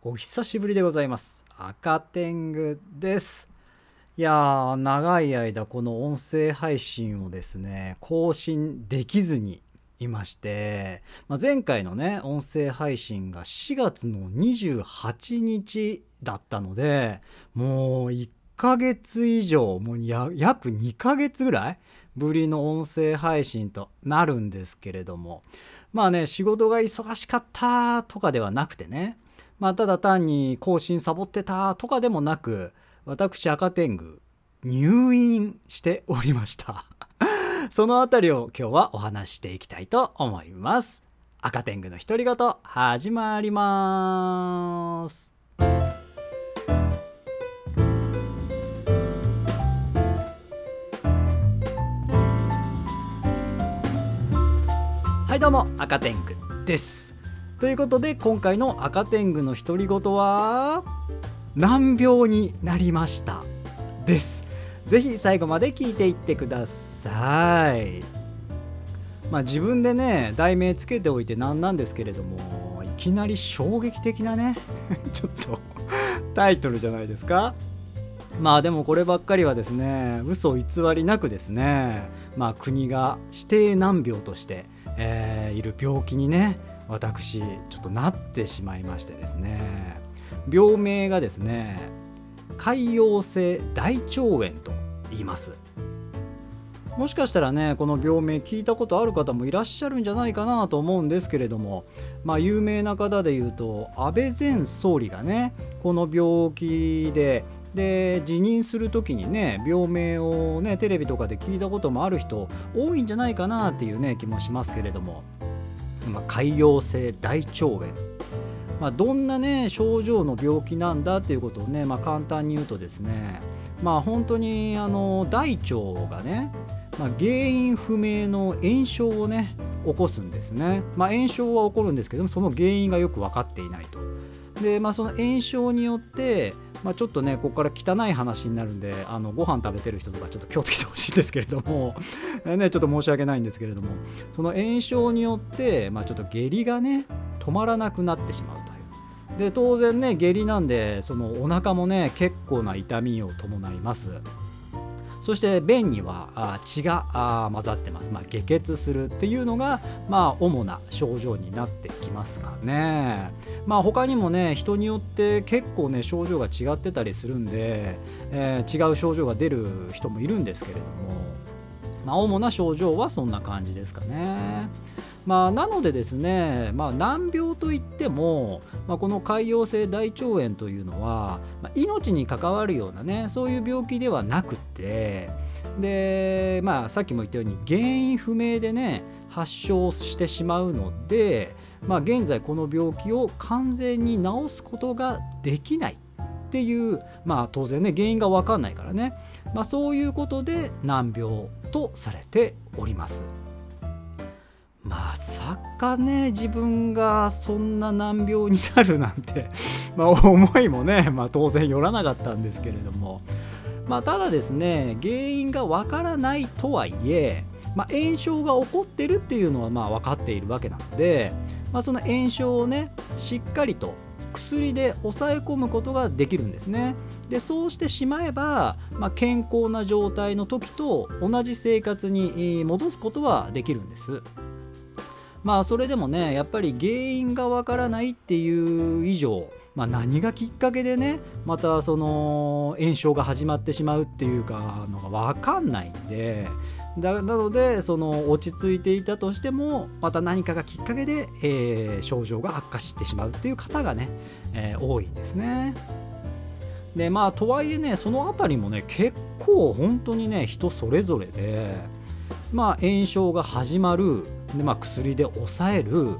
お久しぶりでございます。赤天狗です。いやー長い間この音声配信をですね更新できずにいまして、まあ、前回のね音声配信が4月の28日だったのでもう1ヶ月以上もう約2ヶ月ぐらいぶりの音声配信となるんですけれどもまあね仕事が忙しかったとかではなくてねまあただ単に更新サボってたとかでもなく私赤天狗入院しておりました。そのあたりを今日はお話していきたいと思います。赤天狗の独り言始まります。はいどうも赤天狗です。ということで今回の赤天狗の独り言は難病になりましたです。ぜひ最後まで聞いていってください。まあ自分でね題名つけておいてなんなんですけれどもいきなり衝撃的なね ちょっとタイトルじゃないですか。まあでもこればっかりはですね嘘偽りなくですねまあ国が指定難病としてえー、いる病気にね私ちょっとなってしまいましてですね。病名がですね潰瘍性大腸炎と言います。もしかしたらねこの病名聞いたことある方もいらっしゃるんじゃないかなと思うんですけれどもまあ有名な方で言うと安倍前総理がねこの病気でで辞任する時にね病名をねテレビとかで聞いたこともある人多いんじゃないかなっていうね気もしますけれども、まあ、潰瘍性大腸炎。まあ、どんなね症状の病気なんだっていうことをね、まあ、簡単に言うとですねまあ本当にあの大腸がね、まあ、原因不明の炎症をね起こすんですね、まあ、炎症は起こるんですけどもその原因がよく分かっていないと。でまあその炎症によってまあ、ちょっとねここから汚い話になるんであのご飯食べてる人とかちょっと気をつけてほしいんですけれども ね、ちょっと申し訳ないんですけれどもその炎症によって、まあ、ちょっと下痢がね止まらなくなってしまうという。で当然ね下痢なんでそのお腹もね結構な痛みを伴います。そして便には血が混ざってます、まあ、下血するっていうのが、まあ、主な症状になってきますかね。まあ、他にもね人によって結構ね症状が違ってたりするんで、えー、違う症状が出る人もいるんですけれども、まあ、主な症状はそんな感じですかね。まあ、なのでですね、まあ、難病といっても、まあ、この潰瘍性大腸炎というのは、まあ、命に関わるようなねそういう病気ではなくてで、まあ、さっきも言ったように原因不明でね発症してしまうので、まあ、現在この病気を完全に治すことができないっていうまあ当然ね原因が分かんないからね、まあ、そういうことで難病とされております。まさかね自分がそんな難病になるなんて まあ思いもね、まあ、当然よらなかったんですけれども、まあ、ただですね原因がわからないとはいえ、まあ、炎症が起こってるっていうのはまあ分かっているわけなので、まあ、その炎症をねしっかりと薬で抑え込むことができるんですね。でそうしてしまえば、まあ、健康な状態の時と同じ生活に戻すことはできるんです。まあそれでもねやっぱり原因がわからないっていう以上、まあ、何がきっかけでねまたその炎症が始まってしまうっていうかのが分かんないんでだなのでその落ち着いていたとしてもまた何かがきっかけで、えー、症状が悪化してしまうっていう方がね、えー、多いんですね。でまあとはいえねその辺りもね結構本当にね人それぞれでまあ炎症が始まるで、まあ、薬で抑える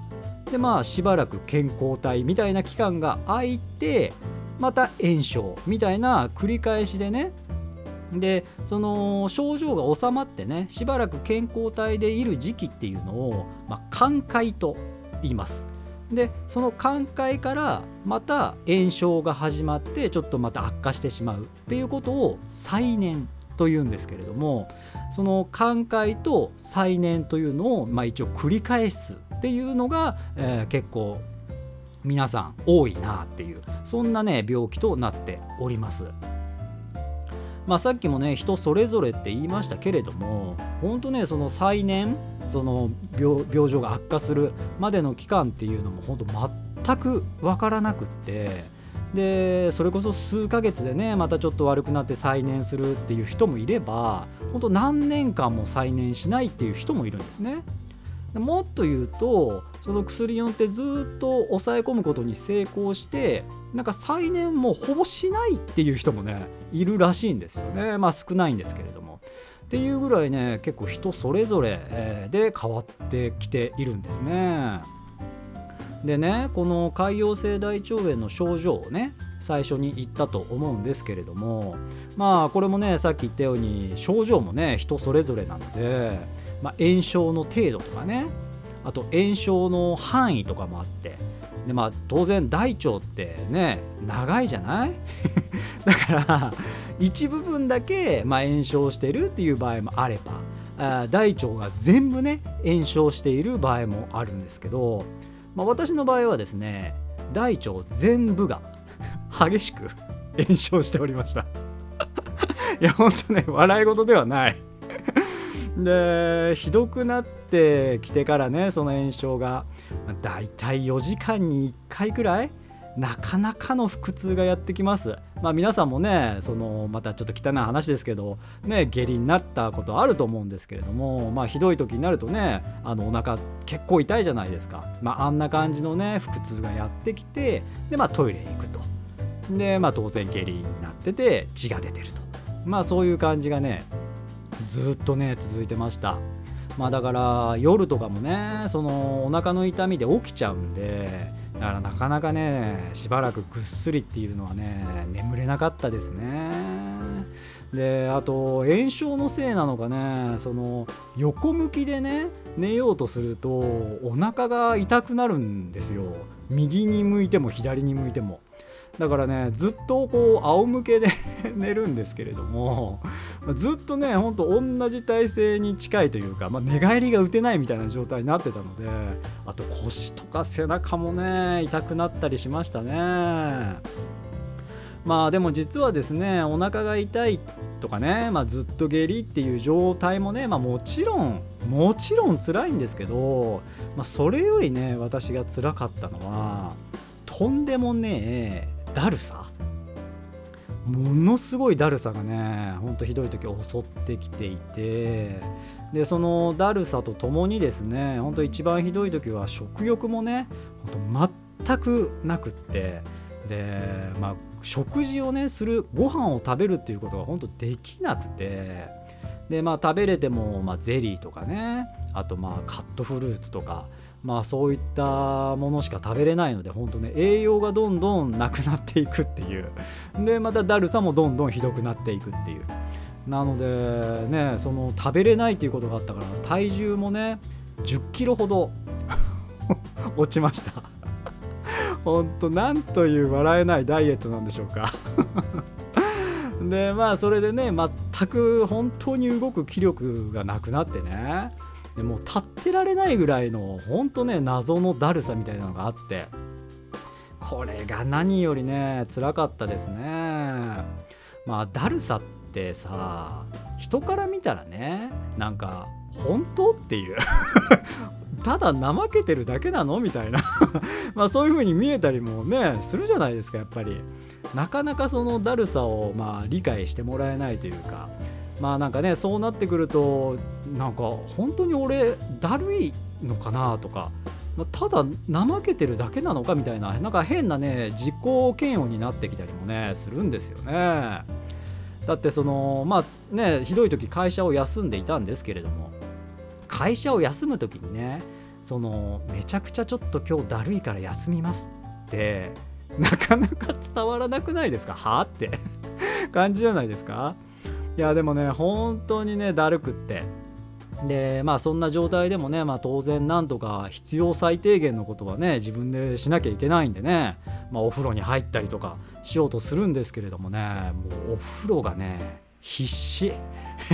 でまあしばらく健康体みたいな期間が空いてまた炎症みたいな繰り返しでねでその症状が治まってねしばらく健康体でいる時期っていうのを、まあ、寛解と言いますでその寛解からまた炎症が始まってちょっとまた悪化してしまうっていうことを再燃というんですけれどもその寛解と再燃というのを、まあ、一応繰り返すっていうのが、えー、結構皆さん多いなっていうそんなね病気となっております。まあ、さっきもね人それぞれって言いましたけれども本当ねその再燃その病状が悪化するまでの期間っていうのも本当全く分からなくってでそれこそ数ヶ月でねまたちょっと悪くなって再燃するっていう人もいれば本当何年間も再燃しないっていう人もいるんですね。もっと言うとその薬によってずっと抑え込むことに成功してなんか再燃もほぼしないっていう人もねいるらしいんですよね。まあ少ないんですけれども。っていうぐらいね結構人それぞれで変わってきているんですね。でねこの潰瘍性大腸炎の症状をね最初に言ったと思うんですけれどもまあこれもねさっき言ったように症状もね人それぞれなのでまあ、炎症の程度とかねあと炎症の範囲とかもあって。で、まあ、当然大腸ってね長いじゃない？だから一部分だけ、まあ、炎症してるっていう場合もあればあ大腸が全部ね炎症している場合もあるんですけど、まあ、私の場合はですね大腸全部が 激しく 炎症しておりました。いやほんとね笑い事ではない。でひどくなってきてからねその炎症が、だいたい4時間に1回くらいなかなかの腹痛がやってきます。まあ皆さんもね、そのまたちょっと汚い話ですけど、ね、下痢になったことあると思うんですけれども、まあひどい時になるとね、あのお腹結構痛いじゃないですか。まああんな感じのね、腹痛がやってきて、でまあトイレに行くと。でまあ当然下痢になってて血が出てると。まあそういう感じがね、ずっとね続いてました。まあだから夜とかもねそのお腹の痛みで起きちゃうんでだからなかなかねしばらくぐっすりっていうのはね眠れなかったですね。であと炎症のせいなのかねその横向きでね寝ようとするとお腹が痛くなるんですよ。右に向いても左に向いても。だからねずっとこう仰向けで 寝るんですけれどもずっとねほんと同じ体勢に近いというか、まあ、寝返りが打てないみたいな状態になってたのであと腰とか背中もね痛くなったりしましたね。まあでも実はですねお腹が痛いとかね、まあ、ずっと下痢っていう状態もね、まあ、もちろんもちろん辛いんですけど、まあ、それよりね私が辛かったのはとんでもねえだるさ。ものすごいだるさがねほんとひどい時襲ってきていてでそのだるさとともにですねほんと一番ひどい時は食欲もねほんと全くなくってでまあ食事をねするご飯を食べるっていうことが本当できなくてでまあ食べれても、まあ、ゼリーとかねあとまあカットフルーツとかまあそういったものしか食べれないので本当ね栄養がどんどんなくなっていくっていう。でまただるさもどんどんひどくなっていくっていう。なのでねその食べれないっていうことがあったから体重もね1 0キロほど 落ちました。本当なんという笑えないダイエットなんでしょうか。でまあそれでね全く本当に動く気力がなくなってねでもう立ってられないぐらいの本当ね謎のだるさみたいなのがあって。これが何よりね辛かったですね。まあだるさってさ人から見たらねなんか本当っていう。ただ怠けてるだけなの？みたいな。まあそういう風に見えたりもねするじゃないですかやっぱり。なかなかそのだるさをまあ理解してもらえないというか。まあなんかねそうなってくるとなんか本当に俺だるいのかなとかまただ怠けてるだけなのかみたいななんか変なね自己嫌悪になってきたりもねするんですよね。だってそのまあねひどい時会社を休んでいたんですけれども会社を休む時にねそのめちゃくちゃちょっと今日だるいから休みますってなかなか伝わらなくないですか？はあって。感じじゃないですか？いやでもね本当にねだるくって。でまあそんな状態でもね、まあ、当然なんとか必要最低限のことはね自分でしなきゃいけないんでね、まあ、お風呂に入ったりとかしようとするんですけれどもねもうお風呂がね必死。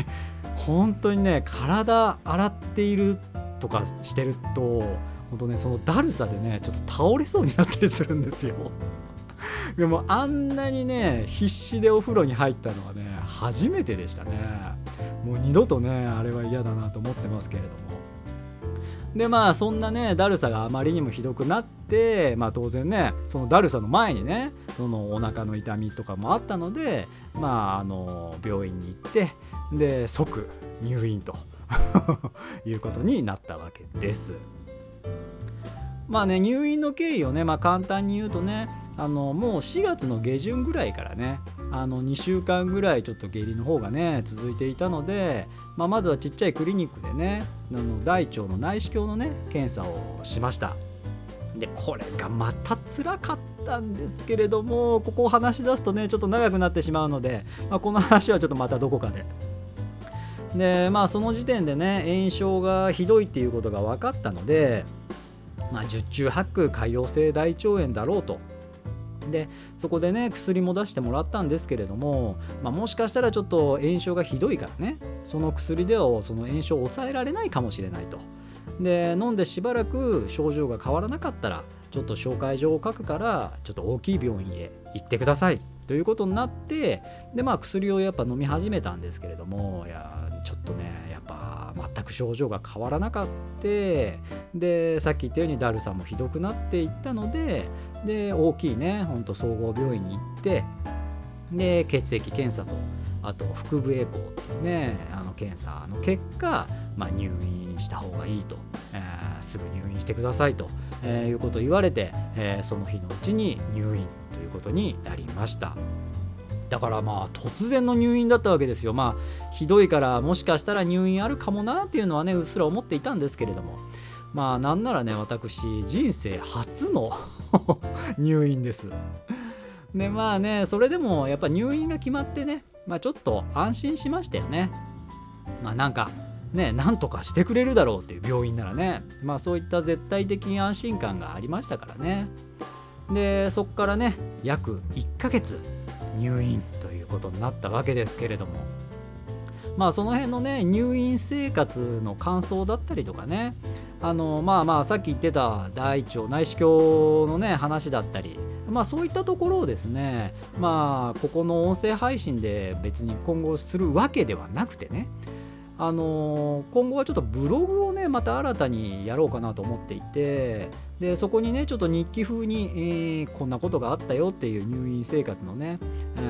本当にね体洗っているとかしてると本当ねそのだるさでねちょっと倒れそうになったりするんですよ。でもあんなにね必死でお風呂に入ったのはね初めてでしたねもう二度とねあれは嫌だなと思ってますけれどもでまあそんなねだるさがあまりにもひどくなってまあ当然ねそのだるさの前にねそのお腹の痛みとかもあったのでまああの病院に行ってで即入院と いうことになったわけです。まあね入院の経緯をね、まあ、簡単に言うとねあのもう4月の下旬ぐらいからねあの2週間ぐらいちょっと下痢の方がね続いていたので、まあ、まずはちっちゃいクリニックでねあの大腸の内視鏡のね検査をしました。でこれがまた辛かったんですけれどもここを話し出すとねちょっと長くなってしまうので、まあ、この話はちょっとまたどこかで。でまあその時点でね炎症がひどいっていうことが分かったのでまあ、十中八九潰瘍性大腸炎だろうとでそこでね薬も出してもらったんですけれども、まあ、もしかしたらちょっと炎症がひどいからねその薬ではその炎症を抑えられないかもしれないと。で飲んでしばらく症状が変わらなかったらちょっと紹介状を書くからちょっと大きい病院へ行ってくださいということになってでまあ薬をやっぱ飲み始めたんですけれどもいやちょっとねやっぱ全く症状が変わらなかってでさっき言ったようにだるさもひどくなっていったのでで大きいねほんと総合病院に行ってで血液検査とあと腹部エコーっていうねあの検査の結果、まあ、入院した方がいいと、えー、すぐ入院してくださいと、えー、いうことを言われて、えー、その日のうちに入院ということになりました。だからまあ突然の入院だったわけですよ。まあひどいからもしかしたら入院あるかもなっていうのはねうっすら思っていたんですけれども。まあなんならね私人生初の 入院です。でまあねそれでもやっぱ入院が決まってねまあちょっと安心しましたよね。まあなんかねなんとかしてくれるだろうっていう病院ならね。まあそういった絶対的安心感がありましたからね。でそこからね約1ヶ月。入院ということになったわけですけれども。まあその辺のね入院生活の感想だったりとかね。あのまあまあさっき言ってた大腸内視鏡のね話だったり。まあそういったところをですねまあここの音声配信で別に今後するわけではなくてね。あの今後はちょっとブログをねまた新たにやろうかなと思っていて。でそこにねちょっと日記風に、えー、こんなことがあったよっていう入院生活のね、え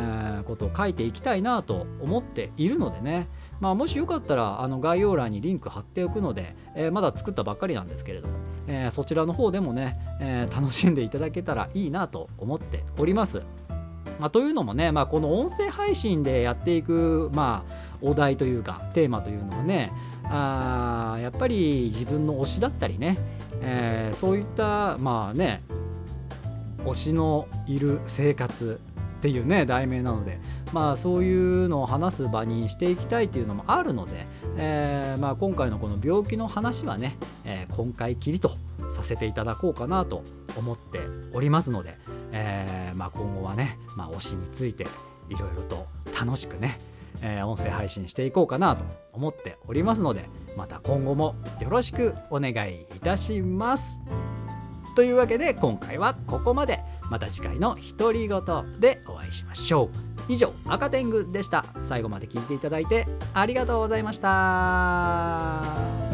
ー、ことを書いていきたいなと思っているのでね、まあ、もしよかったらあの概要欄にリンク貼っておくので、えー、まだ作ったばっかりなんですけれども、えそちらの方でもね、え楽しんでいただけたらいいなと思っております。まあ、というのもね、まあ、この音声配信でやっていく、まあ、お題というかテーマというのはねあやっぱり自分の推しだったりね、えー、そういったまあね推しのいる生活っていうね題名なのでまあそういうのを話す場にしていきたいっていうのもあるので、えー、まあ今回のこの病気の話はね、えー、今回きりとさせていただこうかなと思っておりますので、え、まあ、今後はね、まあ、推しについていろいろと楽しくね、えー、音声配信していこうかなと思っておりますのでまた今後もよろしくお願いいたします。というわけで今回はここまで。また次回の独り言でお会いしましょう。以上赤天狗でした。最後まで聞いていただいてありがとうございました。